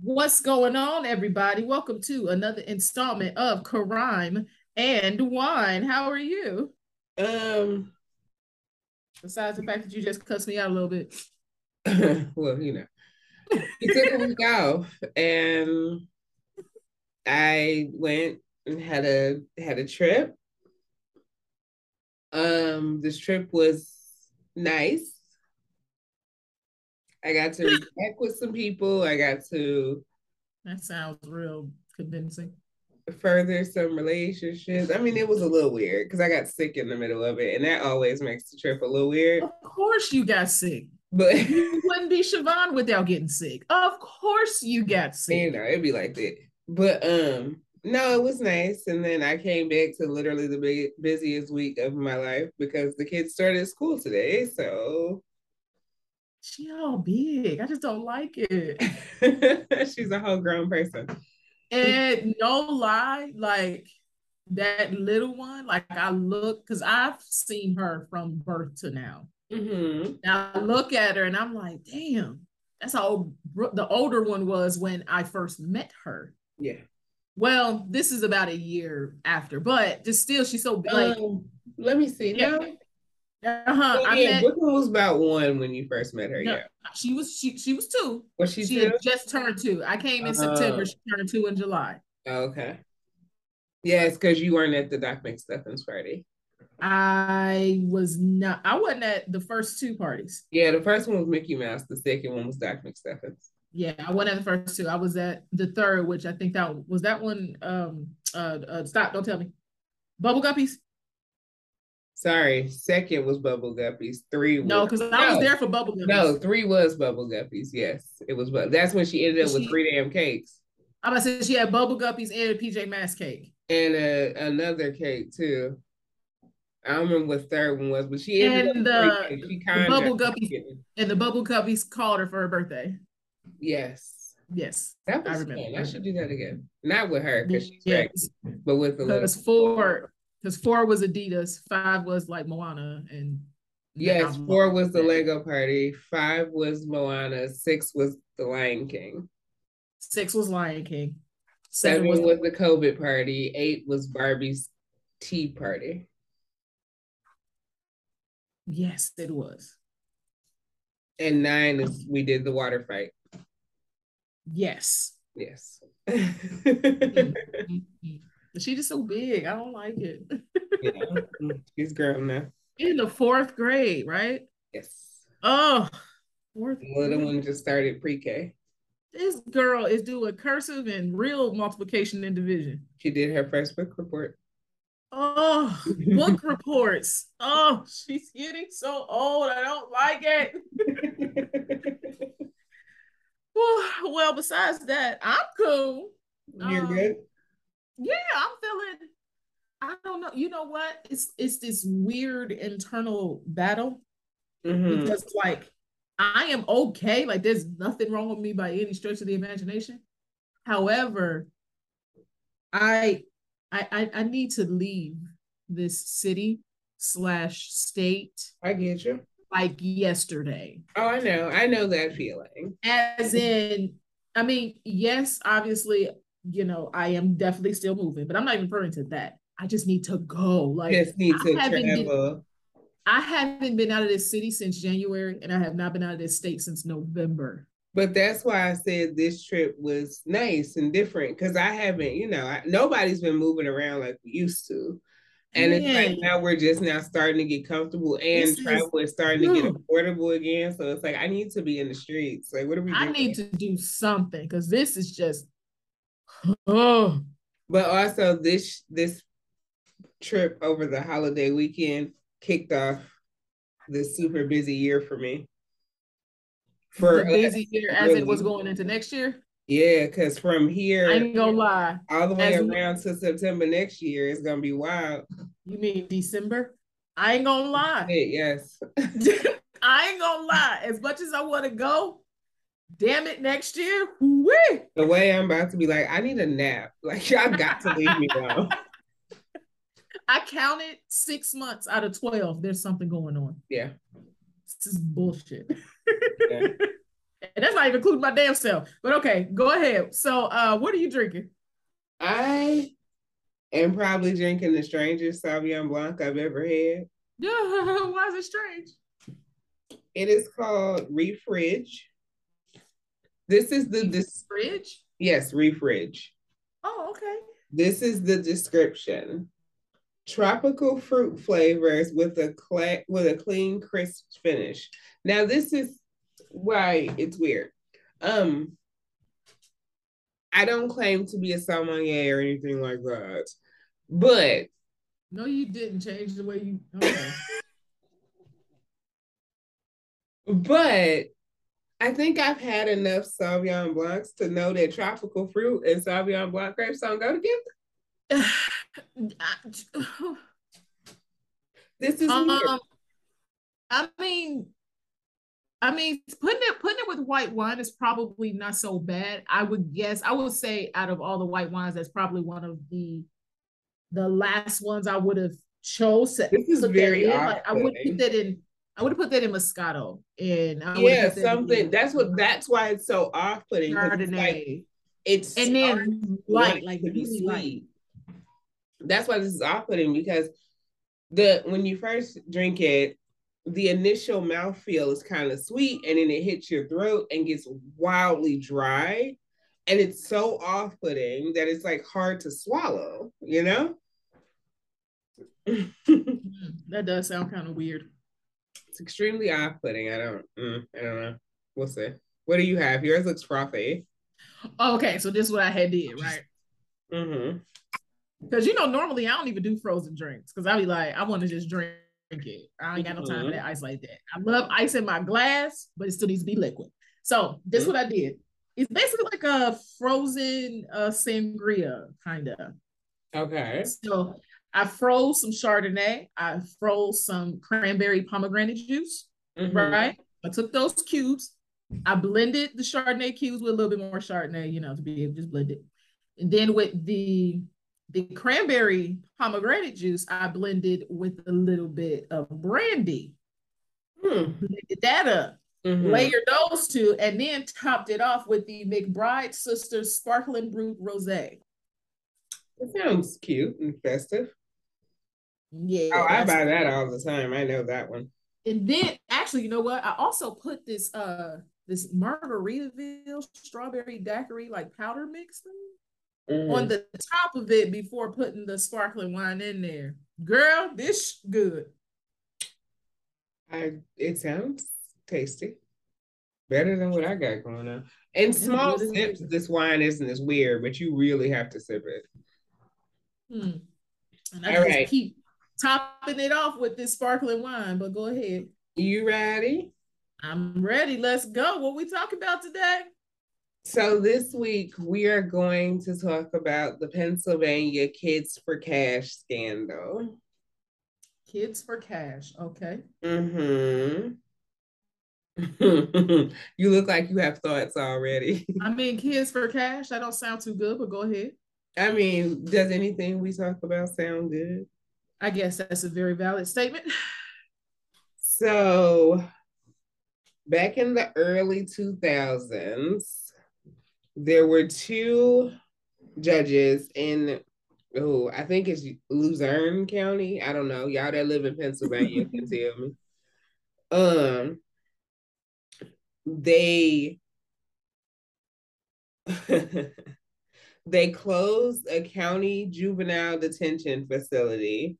What's going on, everybody? Welcome to another installment of Crime and Wine. How are you? Um, Besides the fact that you just cussed me out a little bit. well, you know, we took a week off, and I went and had a had a trip. Um, this trip was nice. I got to reconnect with some people. I got to That sounds real convincing. further some relationships. I mean, it was a little weird because I got sick in the middle of it, and that always makes the trip a little weird. Of course, you got sick. But You wouldn't be Siobhan without getting sick. Of course, you got sick. you know, it'd be like that. But um, no, it was nice. And then I came back to literally the big, busiest week of my life because the kids started school today. So She all big. I just don't like it. she's a whole grown person. And no lie, like that little one, like I look, because I've seen her from birth to now. hmm Now I look at her and I'm like, damn, that's how old the older one was when I first met her. Yeah. Well, this is about a year after, but just still, she's so big. Um, let me see. Yeah. No, uh-huh. oh, I yeah, met, Brooklyn was about one when you first met her. no, Yeah. she was she she was two. Was she, She just turned two. I came in September. Oh. She turned two in July. Oh, okay. Yeah, it's because you weren't at the Doc McStuffins party. I was not. I wasn't at the first two parties. Yeah, the first one was Mickey Mouse. The second one was Doc McStuffins. Yeah, I wasn't at the first two. I was at the third, which I think that was that one. Um, uh, uh stop! Don't tell me. Bubble guppies. Sorry, second was Bubble Guppies. Three was No, because I No. was there for bubble guppies. No, three was Bubble Guppies. Yes, it was. That's when she ended up with three damn cakes I'm about to say she had bubble guppies and a PJ Masks cake. and a, another cake too. I don't remember what third one was, but she ended And up with the-. She the Bubble Guppies. And the bubble guppies called her for her birthday. Yes, Yes, that I remember. fun. I should do that again. Not with her because she's pregnant, but with the little. because four, because four was Adidas, five was like Moana, and Yes, four was the Lego party. Five was Moana. Six was the Lion King. Six was Lion King. Seven Seven was was the COVID party. Eight was Barbie's tea party. yes, it was. And nine is we did the water fight. Yes. Yes. Mhm. She just so big. I don't like it. yeah. She's grown now. In the fourth grade, right? Yes. Oh, fourth The little grade. one just started pre-K. This girl is doing cursive and real multiplication and division. She did her first book report. Oh, book reports. Oh, she's getting so old. I don't like it. Well, well, besides that, I'm cool. You're Um, good. Yeah, I'm feeling. I don't know. You know what? It's it's this weird internal battle Mhm. because like I am okay. Like there's nothing wrong with me by any stretch of the imagination. However, I I I, I need to leave this city slash state I get you. like yesterday. Oh, I know. I know that feeling. As in, I mean, yes, obviously, you know, I am definitely still moving, but I'm not even referring to that. I just need to go. Like Just need I haven't been- I haven't been out of this city since January, and I have not been out of this state since November. But that's why I said this trip was nice and different because I haven't, you know, I, nobody's been moving around like we used to. And it's like now we're just now starting to get comfortable and This is- travel is starting to get affordable again. So it's like I need to be in the streets. Like, what are we I need to do something because this is just oh But also this this trip over the holiday weekend kicked off the super busy year for me. For the busy us, year as it was going into next year. yeah, because from here, I ain't gonna lie. all the way As- around to September next year is gonna be wild. You mean December? I ain't gonna lie. Yes. I ain't gonna lie. As much as I want to go, damn it, next year. The way I'm about to be like, I need a nap. Like y'all got to leave me alone. I counted six months out of 12. There's something going on. Yeah. This is bullshit. Yeah. And that's not even including my damn self. But okay, go ahead. So uh what are you drinking? I am probably drinking the strangest Sauvignon Blanc I've ever had. Yeah, why is it strange? It is called Refridge. This is the dis- fridge. Yes, Refridge. Oh, okay. This is the description. Tropical fruit flavors with a cl- with a clean, crisp finish. Now, this is why it's weird. Um, I don't claim to be a sommelier or anything like that, but no, you didn't change the way you. Okay. but I think I've had enough Sauvignon Blancs to know that tropical fruit and Sauvignon Blanc grapes don't go together. this is um, weird. I mean, I mean, putting it putting it with white wine is probably not so bad. I would guess. I would say out of all the white wines, that's probably one of the the last ones I would have chose. To this is very like, I would put that in. I would have put that in Moscato, and I yeah, something. In, that's what. That's why it's so off-putting. Chardonnay. It's, like, it's and then light, like really light. That's why this is off-putting because the when you first drink it, the initial mouthfeel is kind of sweet and then it hits your throat and gets wildly dry. And it's so off putting that it's like hard to swallow, you know? that does sound kind of weird. It's extremely off putting. I don't, mm, I don't know. We'll see. What do you have? Yours looks frothy. okay, so this is what I had did, right? Mm-hmm. Because you know, normally I don't even do frozen drinks because I'll be like, I want to just drink it. I ain't got no time mm-hmm. for that ice like that. I love ice in my glass, but it still needs to be liquid. So this mm-hmm. what I did. It's basically like a frozen uh, sangria, kind of. Okay. So I froze some Chardonnay. I froze some cranberry pomegranate juice. Mm-hmm. Right. I took those cubes. I blended the Chardonnay cubes with a little bit more Chardonnay, you know, to be able to just blend it. And then with the the cranberry pomegranate juice I blended with a little bit of brandy. Hmm. Blended that up, mm-hmm. layered those two, and then topped it off with the McBride Sisters Sparkling Brut Rosé. It sounds cute and festive. Yeah. Oh, I buy that all the time. I know that one. And then actually, you know what? I also put this uh this Margaritaville strawberry daiquiri like powder mix thing mm. on the top of it before putting the sparkling wine in there. Girl, this good. I it sounds tasty. Better than what I got going on. In small sips, this wine isn't as weird, but you really have to sip it. Hmm. And I All just right. keep topping it off with this sparkling wine, but go ahead. You ready? I'm ready. Let's go. What we talk about today? So this week we are going to talk about the Pennsylvania Kids for Cash scandal. Kids for Cash, okay. Mm-hmm. you look like you have thoughts already. I mean, Kids for Cash, that don't sound too good, but go ahead. I mean, does anything we talk about sound good? I guess that's a very valid statement. So, back in the early 2000s, there were two judges in oh, I think it's Luzerne County. I don't know. Y'all that live in Pennsylvania can tell me. Um they they closed a county juvenile detention facility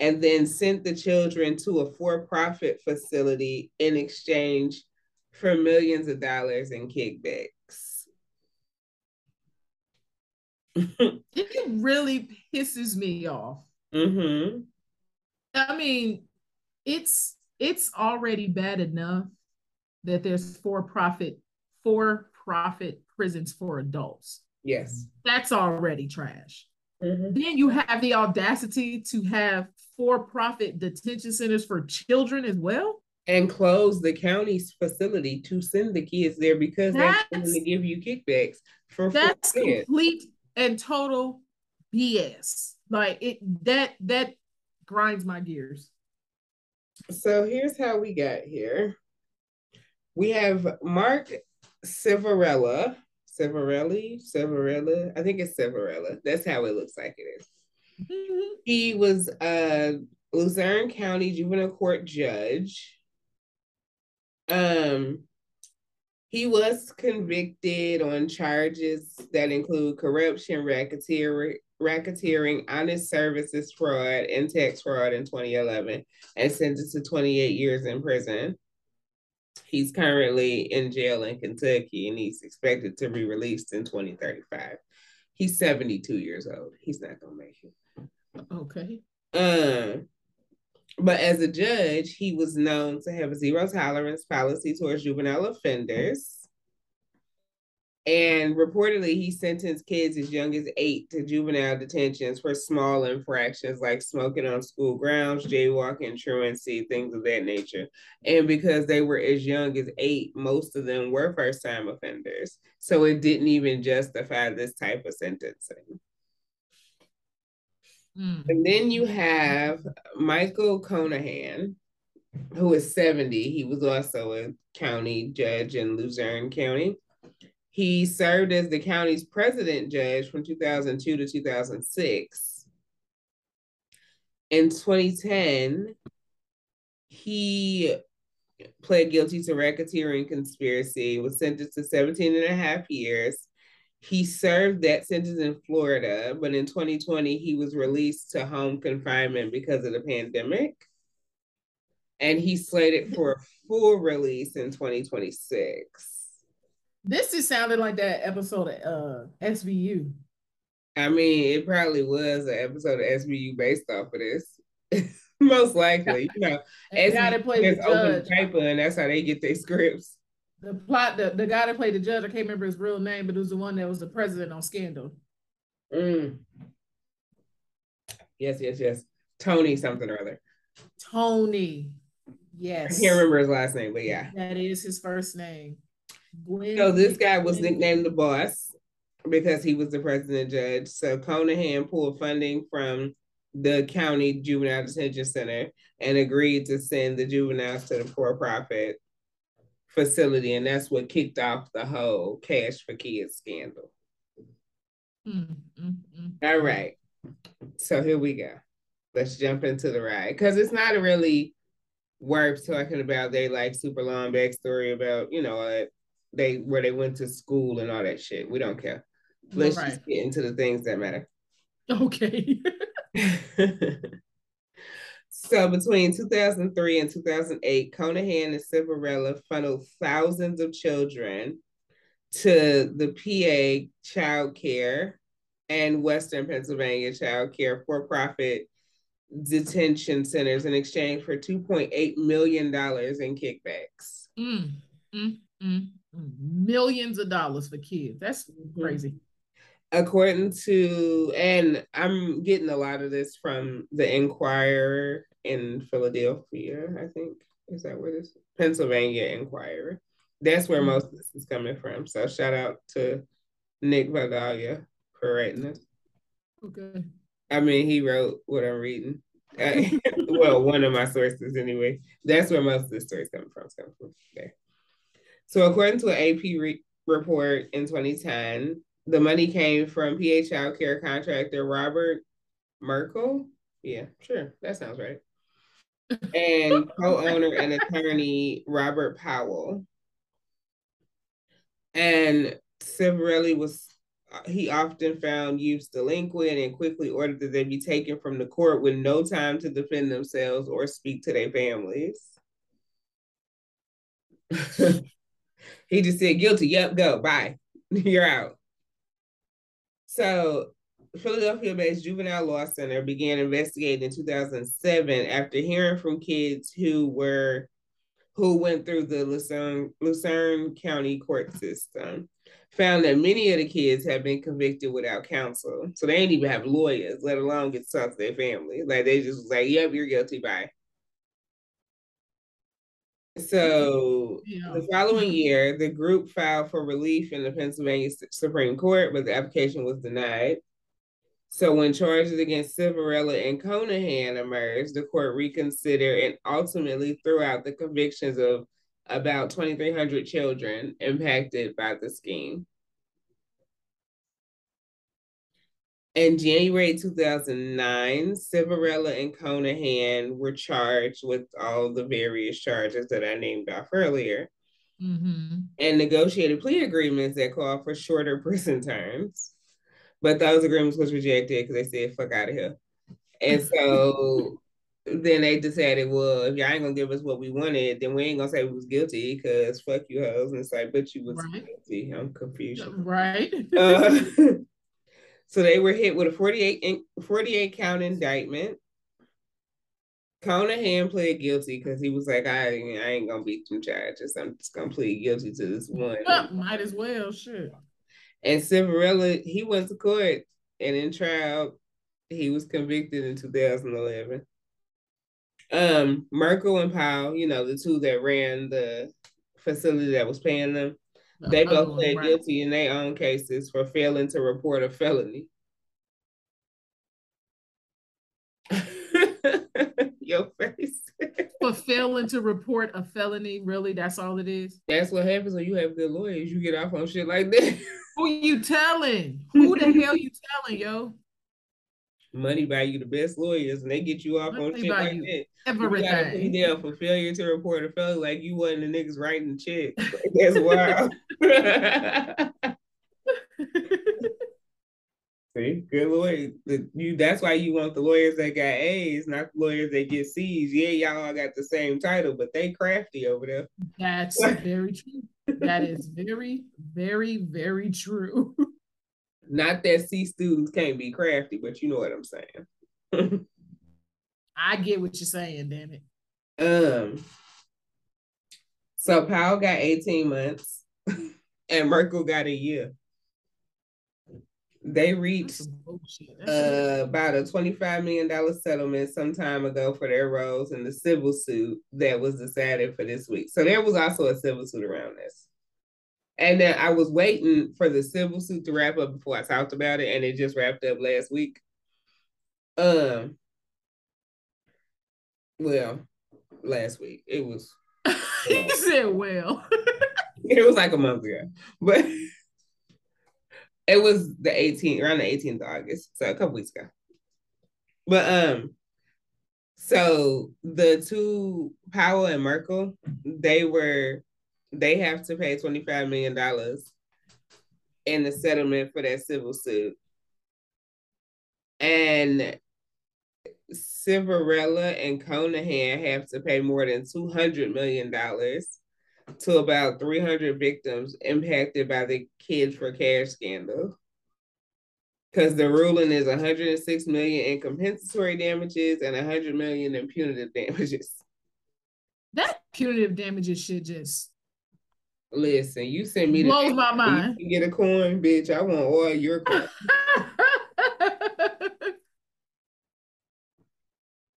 and then sent the children to a for-profit facility in exchange for millions of dollars in kickbacks. it really pisses me off. Mm-hmm. I mean, it's it's already bad enough that there's for profit for profit prisons for adults. Yes. That's already trash. Mm-hmm. Then you have the audacity to have for profit detention centers for children as well. And close the county's facility to send the kids there because that's, they're going to give you kickbacks for that's complete and total BS. Like it that that grinds my gears. So here's how we got here. We have Mark Ciavarella, Civarelli, Ciavarella. I think it's Ciavarella. That's how it looks like it is. Mm-hmm. He was a Luzerne County juvenile court judge. Um, he was convicted on charges that include corruption, racketeering, racketeering, honest services fraud, and tax fraud in 2011, and sentenced to 28 years in prison. He's currently in jail in Kentucky, and he's expected to be released in 2035. He's 72 years old. He's not gonna make it. Okay. Um, but as a judge, he was known to have a zero tolerance policy towards juvenile offenders. And reportedly, he sentenced kids as young as eight to juvenile detentions for small infractions like smoking on school grounds, jaywalking, truancy, things of that nature. And because they were as young as eight, most of them were first time offenders. So it didn't even justify this type of sentencing. Mm. And then you have Michael Conahan, who is 70. He was also a county judge in Luzerne County. He served as the county's president judge from 2002 to 2006. In 2010, he pled guilty to racketeering conspiracy, was sentenced to 17 and a half years, he served that sentence in Florida, but in 2020, he was released to home confinement because of the pandemic. And he slated for a full release in 2026. This just sounded like that episode of uh, SVU. I mean, it probably was an episode of SVU based off of this. Most likely, you know, guy that played the open paper, and that's how they get their scripts. The plot the, the guy that played the judge i can't remember his real name but it was the one that was the president on scandal. Mm. yes yes yes. Tony something or other. Tony. Yes. i can't remember his last name but yeah. That is his first name Gwen so this guy was nicknamed the boss because he was the president judge so conahan pulled funding from the county juvenile detention center and agreed to send the juveniles to the for-profit facility, and that's what kicked off the whole Cash for Kids scandal. Mm, mm, mm. All right. So here we go. Let's jump into the ride because it's not really worth talking about they like super long backstory about, you know, they where they went to school and all that shit. We don't care. Let's right. just get into the things that matter. Okay. So between 2003 and 2008, Conahan and Ciavarella funneled thousands of children to the PA Child Care and Western Pennsylvania Child Care for-profit detention centers in exchange for $2.8 million in kickbacks. Mm, mm, mm, mm, Millions of dollars for kids. That's mm-hmm. crazy. According to and i'm getting a lot of this from the inquirer in philadelphia i think. Is that where this pennsylvania inquirer that's where mm-hmm. most of this is coming from. So shout out to nick Vadalia for writing this. Okay. I mean he wrote what i'm reading. Well one of my sources anyway. That's where most of the stories coming from, coming from there so according to an ap re- report in 2010 the money came from PA Child Care contractor Robert Mericle. Yeah, sure. That sounds right. And co-owner and attorney Robert Powell. And Civarelli was he often found youths delinquent and quickly ordered that they be taken from the court with no time to defend themselves or speak to their families. he just said guilty. Yep, go. Bye. You're out. So, Philadelphia based Juvenile Law Center began investigating in 2007 after hearing from kids who were who went through the Luzerne, Luzerne County court system, found that many of the kids have been convicted without counsel. So they ain't even have lawyers, let alone get talk to their family. Like they just was like, yep, you're guilty, bye. So yeah. the following year, the group filed for relief in the Pennsylvania Supreme Court, but the application was denied. So when charges against Ciavarella and Conahan emerged, the court reconsidered and ultimately threw out the convictions of about 2,300 children impacted by the scheme. In January 2009, Ciavarella and Conahan were charged with all the various charges that I named off earlier mm-hmm. and negotiated plea agreements that called for shorter prison terms. But those agreements was rejected because they said, fuck out of here. And so then they decided, well, if y'all ain't gonna give us what we wanted, then we ain't gonna say we was guilty because fuck you hoes. And it's like, but you was right. guilty. I'm confused. Right. uh, so they were hit with a 48, 48 count indictment. Conahan pled guilty because he was like, I, I ain't gonna beat them charges. I'm just gonna plead guilty to this one. Well, might as well, sure. And Ciavarella, he went to court and in trial, he was convicted in 2011. Um, Mericle and Powell, you know, the two that ran the facility that was paying them, the they both pled right. guilty in their own cases for failing to report a felony. Your face. for failing to report a felony, really? That's all it is? That's what happens when you have good lawyers. You get off on shit like that. Who you telling? Who the hell you telling, yo? Money buy you the best lawyers and they get you off money on shit like that. Everything. You gotta be there for failure to report a failure like you wasn't the niggas writing the check. That's wild. See, good lawyer. You that's why you want the lawyers that got A's, not the lawyers that get C's. Yeah, y'all all got the same title, but they crafty over there. That's very true. That is very, very, very true. Not that C students can't be crafty, but you know what I'm saying. I get what you're saying, damn it. Um so Powell got 18 months and Mericle got a year. They reached uh, about a $25 million settlement some time ago for their roles in the civil suit that was decided for this week. So there was also a civil suit around this. And then I was waiting for the civil suit to wrap up before I talked about it, and it just wrapped up last week. Um, well, last week it was. you said well. it was like a month ago, but it was the 18th, around the 18th of August, so a couple weeks ago. But um, so the two Powell and Mericle, they were they have to pay $25 million in the settlement for that civil suit. And Ciavarella and Conahan have to pay more than $200 million to about 300 victims impacted by the Kids for Cash scandal. Because the ruling is 106 million in compensatory damages and 100 million in punitive damages. That punitive damages should just Listen, you send me blows my mind. You get a coin, bitch. I want all your coins.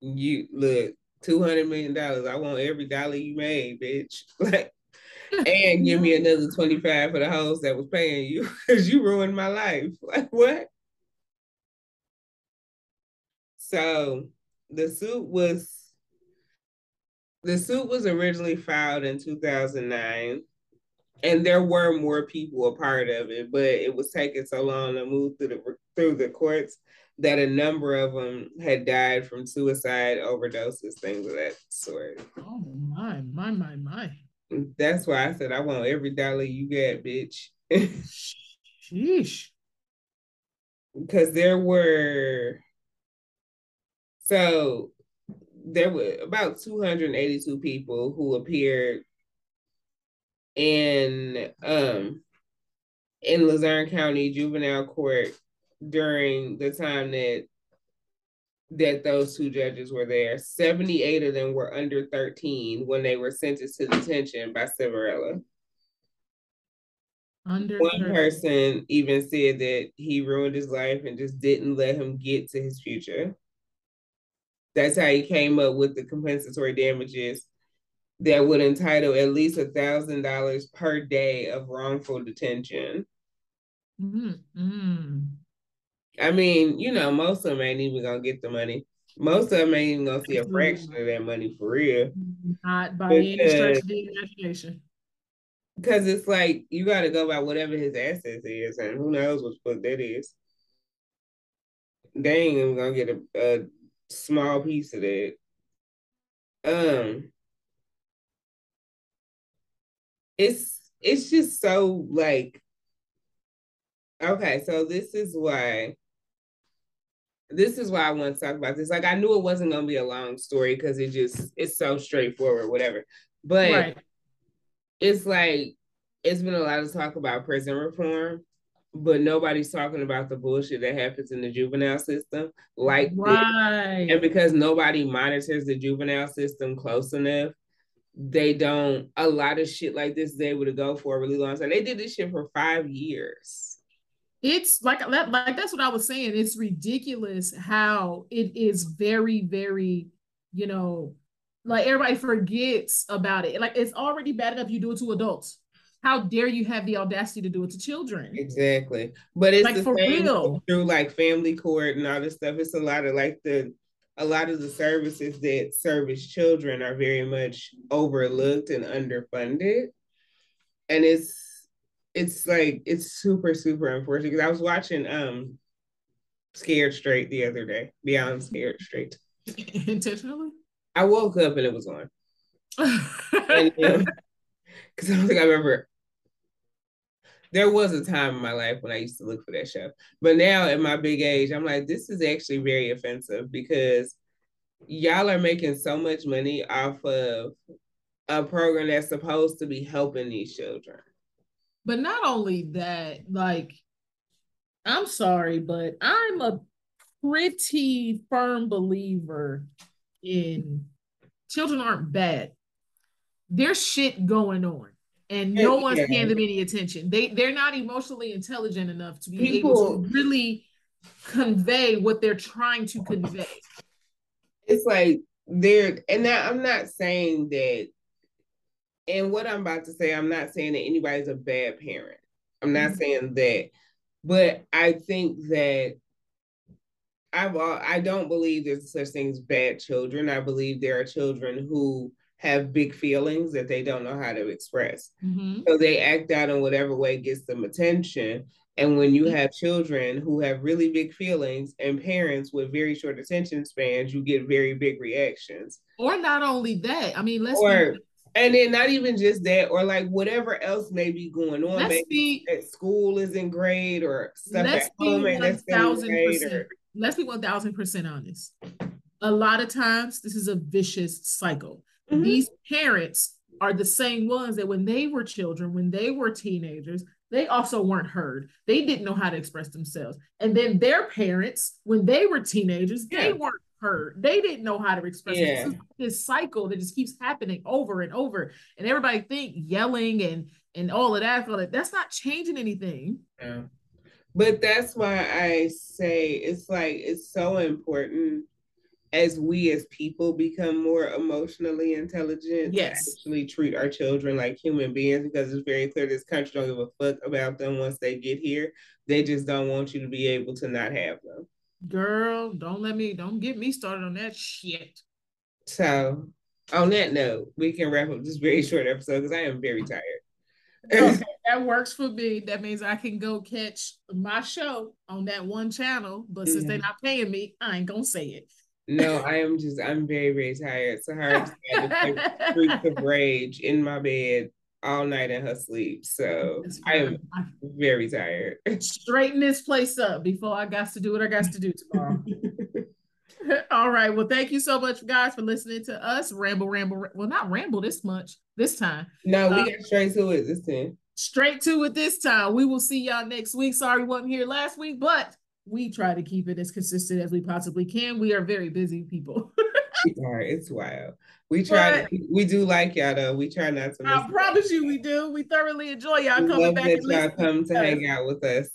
you look, two hundred million dollars. I want every dollar you made, bitch. Like, and give me another twenty five for the house that was paying you because you ruined my life. Like what? So the suit was the suit was originally filed in 2009 and there were more people a part of it, but it was taking so long to move through the through the courts that a number of them had died from suicide, overdoses, things of that sort. Oh my, my, my, my. That's why I said I want every dollar you get, bitch. Sheesh. Because there were so there were about 282 people who appeared in um in Luzerne County Juvenile Court during the time that that those two judges were there. 78 of them were under 13 when they were sentenced to detention by Ciavarella. Under One 30. person even said that he ruined his life and just didn't let him get to his future. That's how he came up with the compensatory damages that would entitle at least a thousand dollars per day of wrongful detention. Mm-hmm. I mean, you know, most of them ain't even gonna get the money. Most of them ain't even gonna see a fraction of that money for real. Not by any stretch of the imagination. Because it's like you got to go by whatever his assets is, and who knows what book that is. They ain't even gonna get a, a small piece of that. Um, it's it's just so like okay. So this is why this is why I want to talk about this. Like I knew it wasn't gonna be a long story because it just it's so straightforward, whatever. But right it's like it's been a lot of talk about prison reform, but nobody's talking about the bullshit that happens in the juvenile system. Like right. This. And because nobody monitors the juvenile system close enough, they don't a lot of shit like this is able to go for a really long time. They did this shit for five years. It's like that, like that's what I was saying. It's ridiculous how it is very, very, you know, like everybody forgets about it. Like it's already bad enough you do it to adults. How dare you have the audacity to do it to children? Exactly. But it's like for real through like family court and all this stuff. It's a lot of like the a lot of the services that service children are very much overlooked and underfunded. And it's it's like it's super, super unfortunate. Because I was watching um Scared Straight the other day, Beyond Scared Straight. Intentionally? I woke up and it was on. because I don't think I remember. There was a time in my life when I used to look for that show, but now at my big age, I'm like, this is actually very offensive because y'all are making so much money off of a program that's supposed to be helping these children. But not only that, like, I'm sorry, but I'm a pretty firm believer in children aren't bad. There's shit going on. And no one's paying them any attention. They they're not emotionally intelligent enough to be People, able to really convey what they're trying to convey. It's like they're and now I'm not saying that and what I'm about to say, I'm not saying that anybody's a bad parent. I'm not mm-hmm. saying that. But I think that I've I don't believe there's such thing as bad children. I believe there are children who have big feelings that they don't know how to express. Mm-hmm. So they act out in whatever way gets them attention. And when you have children who have really big feelings and parents with very short attention spans, you get very big reactions. Or not only that, I mean, let's or, be- and then not even just that, or like whatever else may be going on. Let's maybe be, at school isn't great, or stuff at home necessarily great, let's be 1000% honest. A lot of times, this is a vicious cycle. Mm-hmm. These parents are the same ones that when they were children, when they were teenagers, they also weren't heard. They didn't know how to express themselves. And then their parents, when they were teenagers, yeah. they weren't heard. They didn't know how to express yeah. This, this cycle that just keeps happening over and over. And everybody think yelling and and all of that, that's not changing anything. Yeah. But that's why I say it's like it's so important as we as people become more emotionally intelligent yes actually treat our children like human beings because it's very clear this country don't give a fuck about them once they get here they just don't want you to be able to not have them girl don't let me don't get me started on that shit so on that note we can wrap up this very short episode because i am very tired okay, that works for me. That means I can go catch my show on that one channel. But since they're mm-hmm. not paying me, I ain't gonna say it. No, I am just I'm very, very tired. So hard to freaks of rage in my bed all night in her sleep. So I am very tired. Straighten this place up before I got to do what I got to do tomorrow. All right. Well, thank you so much, guys, for listening to us ramble, ramble. Well, not ramble this much this time. No, we uh, got straight to it this time. Straight to it this time. We will see y'all next week. Sorry, we wasn't here last week, but we try to keep it as consistent as we possibly can. We are very busy people. All right, it's wild. We try. But, to, we do like y'all though. We try not to. I promise you, we do. We thoroughly enjoy y'all we coming back. That y'all come to hang out with us.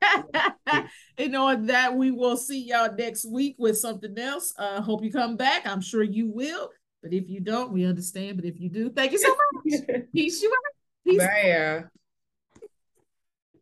and on that, we will see y'all next week with something else. Uh, hope you come back. I'm sure you will. But if you don't, we understand. But if you do, thank you so much. Peace you out. Peace. Bye.